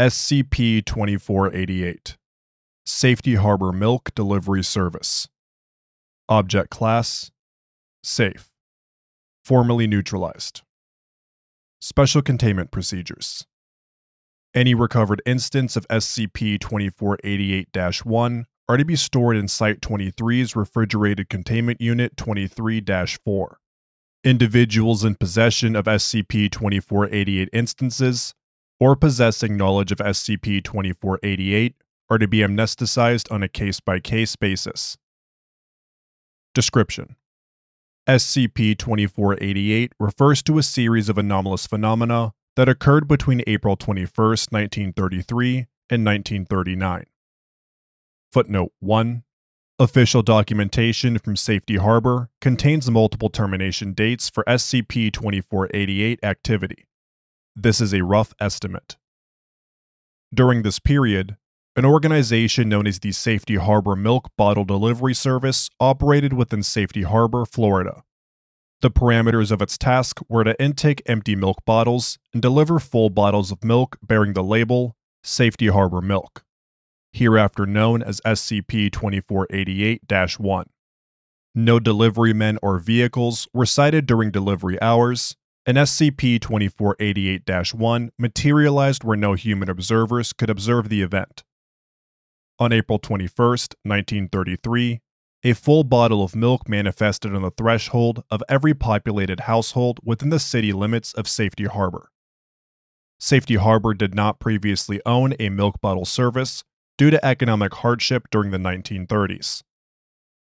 SCP 2488 Safety Harbor Milk Delivery Service. Object Class Safe. Formally neutralized. Special Containment Procedures. Any recovered instance of SCP 2488 1 are to be stored in Site 23's Refrigerated Containment Unit 23 4. Individuals in possession of SCP 2488 instances or possessing knowledge of SCP 2488 are to be amnesticized on a case by case basis. Description SCP 2488 refers to a series of anomalous phenomena that occurred between April 21, 1933 and 1939. Footnote 1 Official documentation from Safety Harbor contains multiple termination dates for SCP 2488 activity. This is a rough estimate. During this period, an organization known as the Safety Harbor Milk Bottle Delivery Service operated within Safety Harbor, Florida. The parameters of its task were to intake empty milk bottles and deliver full bottles of milk bearing the label Safety Harbor Milk hereafter known as SCP 2488 1. No delivery men or vehicles were sighted during delivery hours, and SCP 2488 1 materialized where no human observers could observe the event. On April 21, 1933, a full bottle of milk manifested on the threshold of every populated household within the city limits of Safety Harbor. Safety Harbor did not previously own a milk bottle service, due to economic hardship during the 1930s.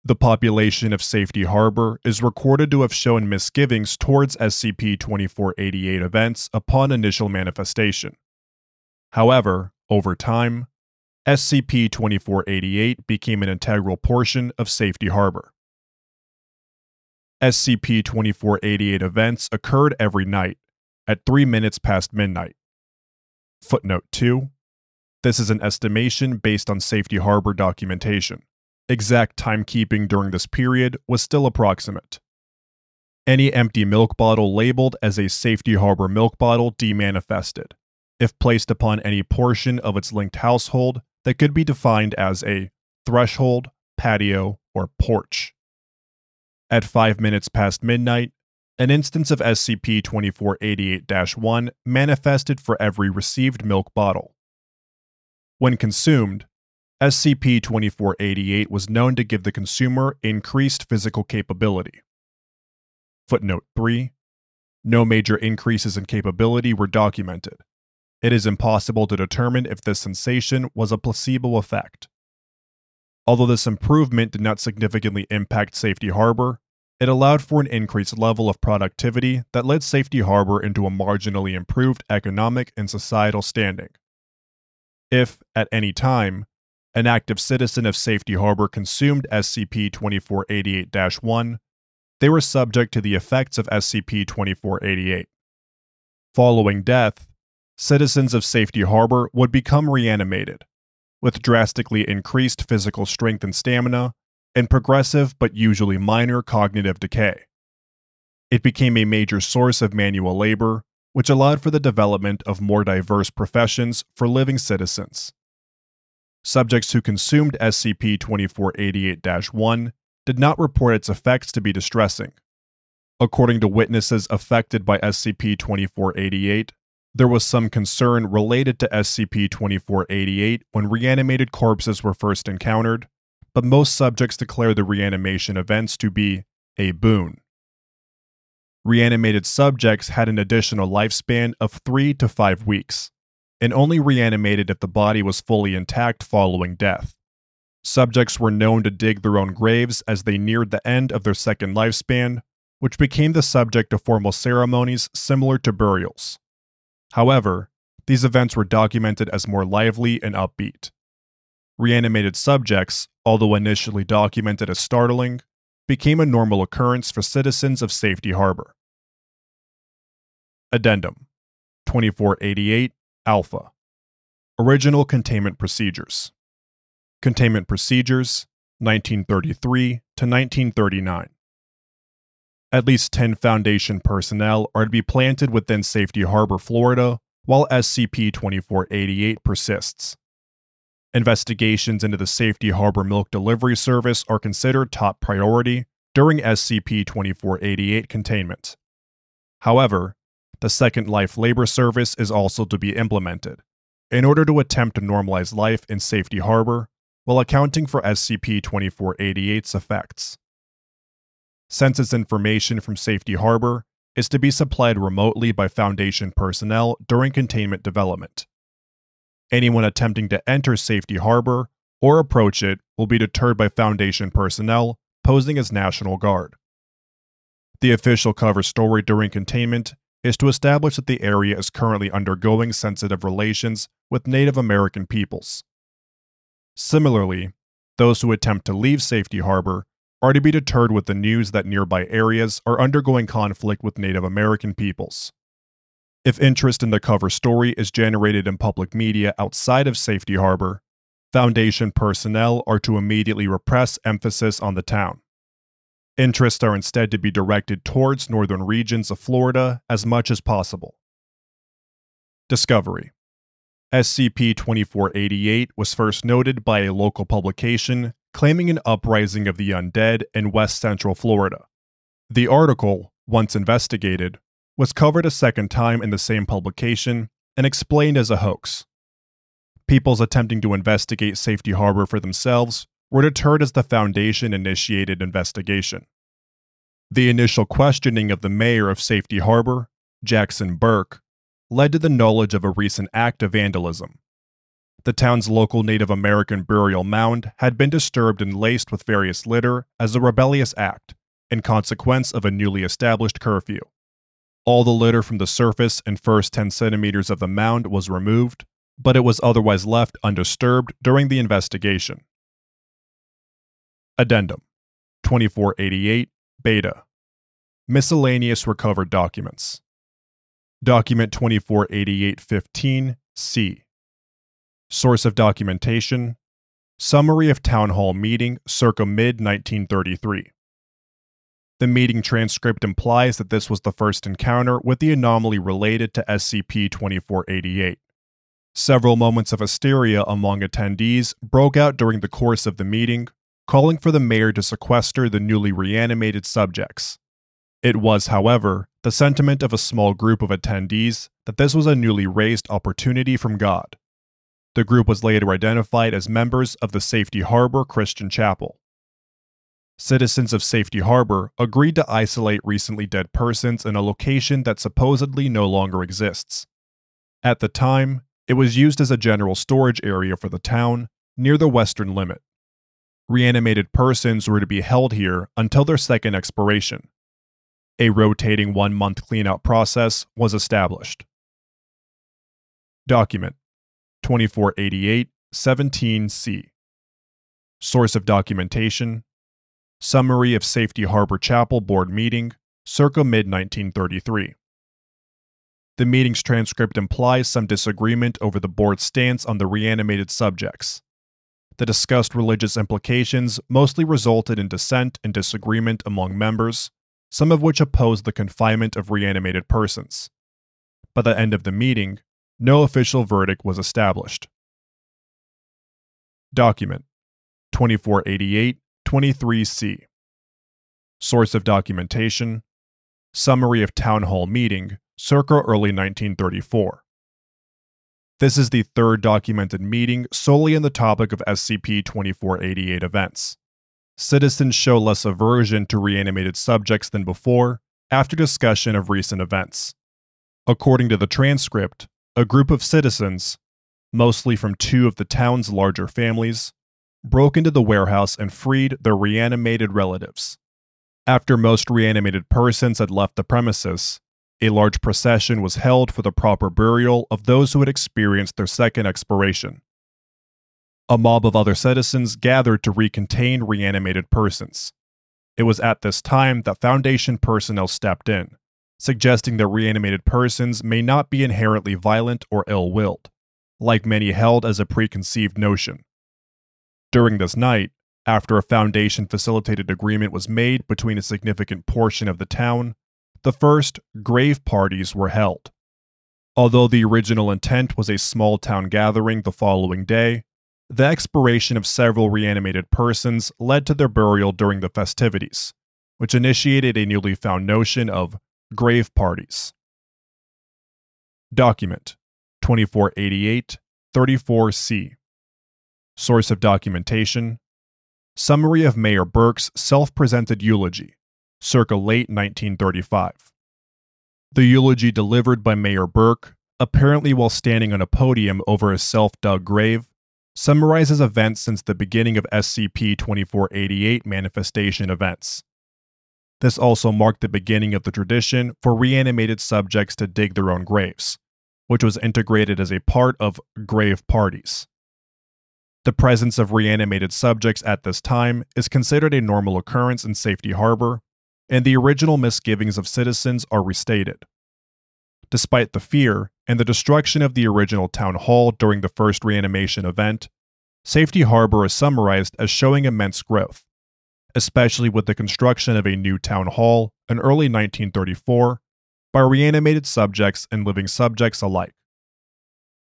The population of Safety Harbor is recorded to have shown misgivings towards SCP 2488 events upon initial manifestation. However, over time, SCP 2488 became an integral portion of Safety Harbor. SCP 2488 events occurred every night at 3 minutes past midnight. Footnote 2 this is an estimation based on Safety Harbor documentation. Exact timekeeping during this period was still approximate. Any empty milk bottle labeled as a Safety Harbor milk bottle demanifested, if placed upon any portion of its linked household that could be defined as a threshold, patio, or porch. At 5 minutes past midnight, an instance of SCP 2488 1 manifested for every received milk bottle. When consumed, SCP 2488 was known to give the consumer increased physical capability. Footnote 3 No major increases in capability were documented. It is impossible to determine if this sensation was a placebo effect. Although this improvement did not significantly impact Safety Harbor, it allowed for an increased level of productivity that led Safety Harbor into a marginally improved economic and societal standing. If, at any time, an active citizen of Safety Harbor consumed SCP 2488 1, they were subject to the effects of SCP 2488. Following death, citizens of Safety Harbor would become reanimated, with drastically increased physical strength and stamina, and progressive but usually minor cognitive decay. It became a major source of manual labor which allowed for the development of more diverse professions for living citizens. Subjects who consumed SCP 2488 1 did not report its effects to be distressing. According to witnesses affected by SCP 2488, there was some concern related to SCP 2488 when reanimated corpses were first encountered, but most subjects declare the reanimation events to be a boon reanimated subjects had an additional lifespan of 3 to 5 weeks, and only reanimated if the body was fully intact following death. Subjects were known to dig their own graves as they neared the end of their second lifespan, which became the subject of formal ceremonies similar to burials. However, these events were documented as more lively and upbeat. Reanimated subjects, although initially documented as startling, became a normal occurrence for citizens of Safety Harbor. Addendum 2488 Alpha Original Containment Procedures Containment Procedures 1933 to 1939 At least 10 Foundation personnel are to be planted within Safety Harbor, Florida, while SCP 2488 persists. Investigations into the Safety Harbor Milk Delivery Service are considered top priority during SCP 2488 containment. However, the Second Life Labor Service is also to be implemented in order to attempt to normalize life in Safety Harbor while accounting for SCP 2488's effects. Census information from Safety Harbor is to be supplied remotely by Foundation personnel during containment development. Anyone attempting to enter Safety Harbor or approach it will be deterred by Foundation personnel posing as National Guard. The official cover story during containment is to establish that the area is currently undergoing sensitive relations with Native American peoples. Similarly, those who attempt to leave Safety Harbor are to be deterred with the news that nearby areas are undergoing conflict with Native American peoples. If interest in the cover story is generated in public media outside of Safety Harbor, Foundation personnel are to immediately repress emphasis on the town. Interests are instead to be directed towards northern regions of Florida as much as possible. Discovery SCP 2488 was first noted by a local publication claiming an uprising of the undead in west central Florida. The article, once investigated, was covered a second time in the same publication and explained as a hoax. Peoples attempting to investigate Safety Harbor for themselves were deterred as the Foundation initiated investigation. The initial questioning of the mayor of Safety Harbor, Jackson Burke, led to the knowledge of a recent act of vandalism. The town's local Native American burial mound had been disturbed and laced with various litter as a rebellious act, in consequence of a newly established curfew. All the litter from the surface and first 10 centimeters of the mound was removed, but it was otherwise left undisturbed during the investigation. Addendum 2488 Beta Miscellaneous recovered documents. Document 248815 C Source of documentation Summary of Town Hall Meeting circa mid 1933. The meeting transcript implies that this was the first encounter with the anomaly related to SCP 2488. Several moments of hysteria among attendees broke out during the course of the meeting, calling for the mayor to sequester the newly reanimated subjects. It was, however, the sentiment of a small group of attendees that this was a newly raised opportunity from God. The group was later identified as members of the Safety Harbor Christian Chapel. Citizens of Safety Harbor agreed to isolate recently dead persons in a location that supposedly no longer exists. At the time, it was used as a general storage area for the town near the western limit. Reanimated persons were to be held here until their second expiration. A rotating one month cleanout process was established. Document 2488 17C. Source of documentation Summary of Safety Harbor Chapel Board Meeting, circa mid 1933. The meeting's transcript implies some disagreement over the board's stance on the reanimated subjects. The discussed religious implications mostly resulted in dissent and disagreement among members, some of which opposed the confinement of reanimated persons. By the end of the meeting, no official verdict was established. Document 2488 23C Source of documentation Summary of Town Hall Meeting, circa early 1934. This is the third documented meeting solely on the topic of SCP 2488 events. Citizens show less aversion to reanimated subjects than before after discussion of recent events. According to the transcript, a group of citizens, mostly from two of the town's larger families, broke into the warehouse and freed their reanimated relatives. After most reanimated persons had left the premises, a large procession was held for the proper burial of those who had experienced their second expiration. A mob of other citizens gathered to recontain reanimated persons. It was at this time that Foundation personnel stepped in, suggesting that reanimated persons may not be inherently violent or ill willed, like many held as a preconceived notion. During this night, after a Foundation facilitated agreement was made between a significant portion of the town, the first grave parties were held. Although the original intent was a small town gathering the following day, the expiration of several reanimated persons led to their burial during the festivities, which initiated a newly found notion of grave parties. Document 2488 34C. Source of documentation Summary of Mayor Burke's self presented eulogy, circa late 1935. The eulogy delivered by Mayor Burke, apparently while standing on a podium over a self dug grave, summarizes events since the beginning of SCP 2488 manifestation events. This also marked the beginning of the tradition for reanimated subjects to dig their own graves, which was integrated as a part of grave parties. The presence of reanimated subjects at this time is considered a normal occurrence in Safety Harbor, and the original misgivings of citizens are restated. Despite the fear and the destruction of the original town hall during the first reanimation event, Safety Harbor is summarized as showing immense growth, especially with the construction of a new town hall in early 1934 by reanimated subjects and living subjects alike.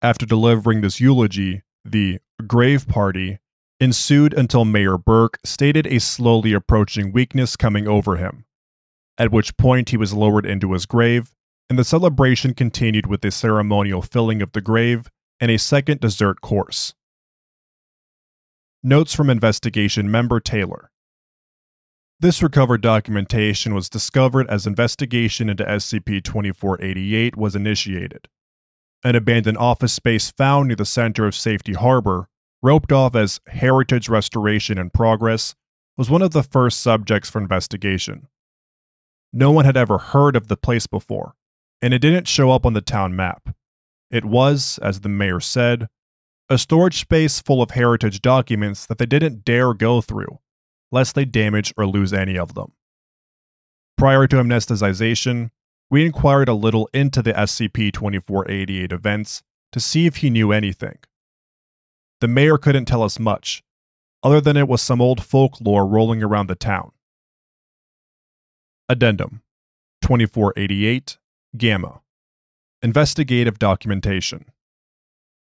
After delivering this eulogy, the grave party ensued until Mayor Burke stated a slowly approaching weakness coming over him, at which point he was lowered into his grave, and the celebration continued with a ceremonial filling of the grave and a second dessert course. Notes from investigation member Taylor. This recovered documentation was discovered as investigation into SCP 2488 was initiated. An abandoned office space found near the center of Safety Harbor, roped off as Heritage Restoration in Progress, was one of the first subjects for investigation. No one had ever heard of the place before, and it didn't show up on the town map. It was, as the mayor said, a storage space full of heritage documents that they didn't dare go through lest they damage or lose any of them. Prior to amnesticization, we inquired a little into the SCP 2488 events to see if he knew anything. The mayor couldn't tell us much, other than it was some old folklore rolling around the town. Addendum 2488 Gamma Investigative Documentation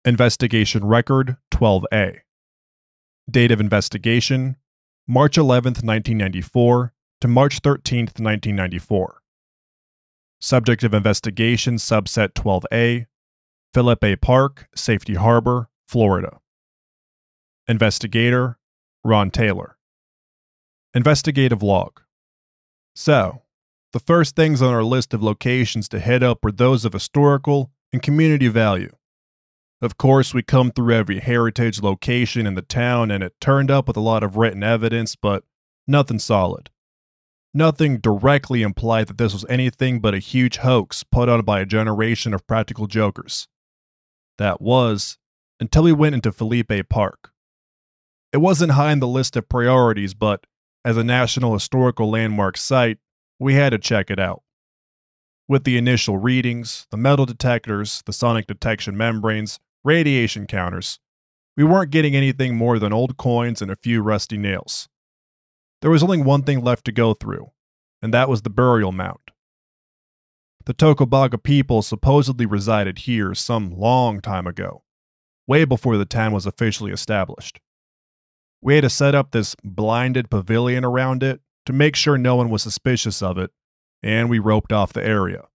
Investigation Record 12A Date of investigation March 11, 1994 to March 13, 1994. Subject of investigation subset 12A, Philippe Park, Safety Harbor, Florida. Investigator, Ron Taylor. Investigative log. So, the first things on our list of locations to head up were those of historical and community value. Of course, we come through every heritage location in the town and it turned up with a lot of written evidence, but nothing solid. Nothing directly implied that this was anything but a huge hoax put on by a generation of practical jokers. That was, until we went into Philippe Park. It wasn't high on the list of priorities, but as a National Historical Landmark site, we had to check it out. With the initial readings, the metal detectors, the sonic detection membranes, radiation counters. We weren't getting anything more than old coins and a few rusty nails. There was only one thing left to go through, and that was the burial mound. The Tocobaga people supposedly resided here some long time ago, way before the town was officially established. We had to set up this blinded pavilion around it to make sure no one was suspicious of it, and we roped off the area.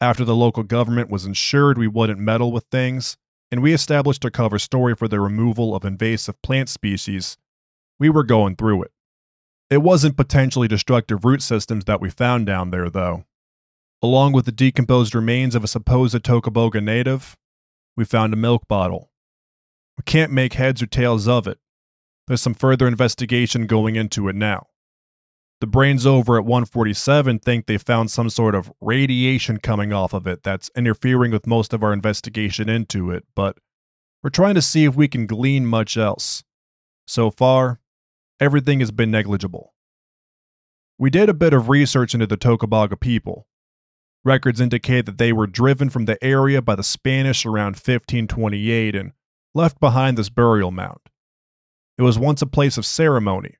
After the local government was ensured we wouldn't meddle with things, and we established a cover story for the removal of invasive plant species, we were going through it. It wasn't potentially destructive root systems that we found down there, though. Along with the decomposed remains of a supposed Tocobaga native, we found a milk bottle. We can't make heads or tails of it. There's some further investigation going into it now. The brains over at 147 think they found some sort of radiation coming off of it that's interfering with most of our investigation into it, but we're trying to see if we can glean much else. So far, everything has been negligible. We did a bit of research into the Tocobaga people. Records indicate that they were driven from the area by the Spanish around 1528 and left behind this burial mound. It was once a place of ceremony,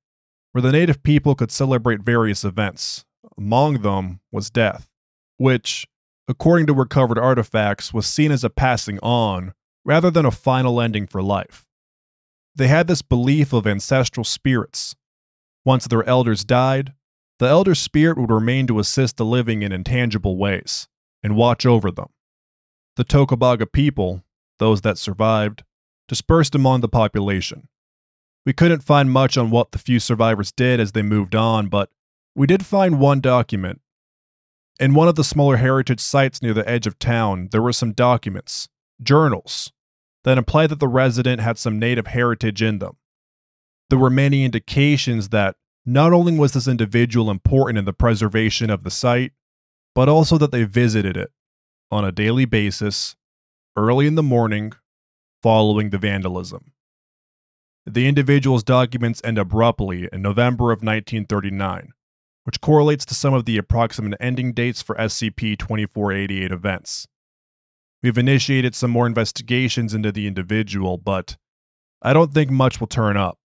where the native people could celebrate various events. Among them was death, which, according to recovered artifacts, was seen as a passing on rather than a final ending for life. They had this belief of ancestral spirits. Once their elders died, the elder spirit would remain to assist the living in intangible ways and watch over them. The Tocobaga people, those that survived, dispersed among the population. We couldn't find much on what the few survivors did as they moved on, but we did find one document. In one of the smaller heritage sites near the edge of town, there were some documents, journals, that implied that the resident had some native heritage in them. There were many indications that not only was this individual important in the preservation of the site, but also that they visited it on a daily basis, early in the morning, following the vandalism. The individual's documents end abruptly in November of 1939, which correlates to some of the approximate ending dates for SCP 2488 events. We've initiated some more investigations into the individual, but I don't think much will turn up.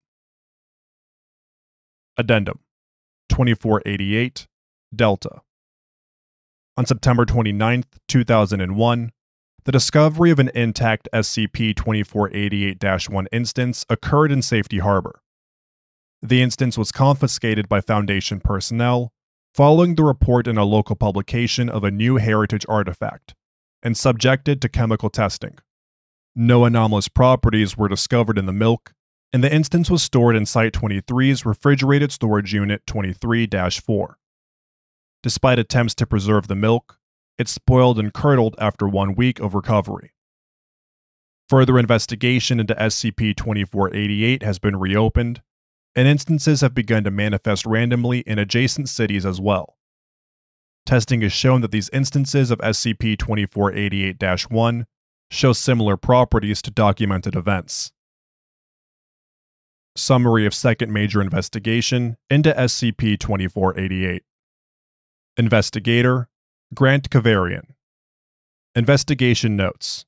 Addendum 2488 Delta. On September 29, 2001, the discovery of an intact SCP 2488 1 instance occurred in Safety Harbor. The instance was confiscated by Foundation personnel following the report in a local publication of a new heritage artifact and subjected to chemical testing. No anomalous properties were discovered in the milk, and the instance was stored in Site 23's Refrigerated Storage Unit 23 4. Despite attempts to preserve the milk, it spoiled and curdled after one week of recovery. Further investigation into SCP 2488 has been reopened, and instances have begun to manifest randomly in adjacent cities as well. Testing has shown that these instances of SCP 2488 1 show similar properties to documented events. Summary of Second Major Investigation into SCP 2488 Investigator Grant Kavarian Investigation Notes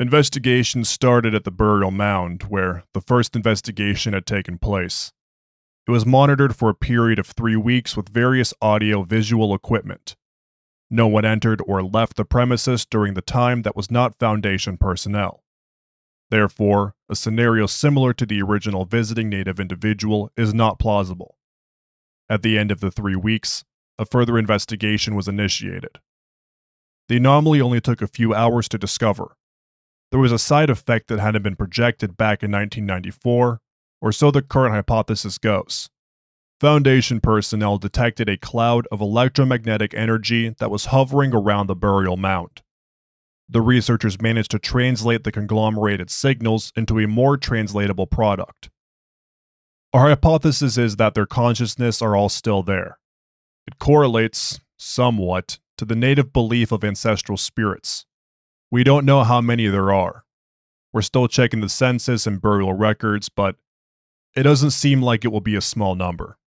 Investigation started at the burial mound, where the first investigation had taken place. It was monitored for a period of three weeks with various audio visual equipment. No one entered or left the premises during the time that was not Foundation personnel. Therefore, a scenario similar to the original visiting native individual is not plausible. At the end of the three weeks, a further investigation was initiated. The anomaly only took a few hours to discover. There was a side effect that hadn't been projected back in 1994, or so the current hypothesis goes. Foundation personnel detected a cloud of electromagnetic energy that was hovering around the burial mound. The researchers managed to translate the conglomerated signals into a more translatable product. Our hypothesis is that their consciousness are all still there. It correlates, somewhat, to the native belief of ancestral spirits. We don't know how many there are. We're still checking the census and burial records, but it doesn't seem like it will be a small number.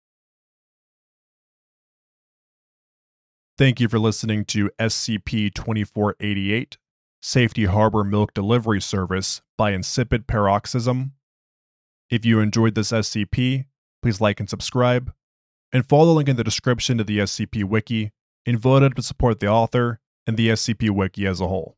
Thank you for listening to SCP 2488 Safety Harbor Milk Delivery Service by Insipid Paroxysm. If you enjoyed this SCP, please like and subscribe, and follow the link in the description to the SCP Wiki and vote to support the author and the SCP Wiki as a whole.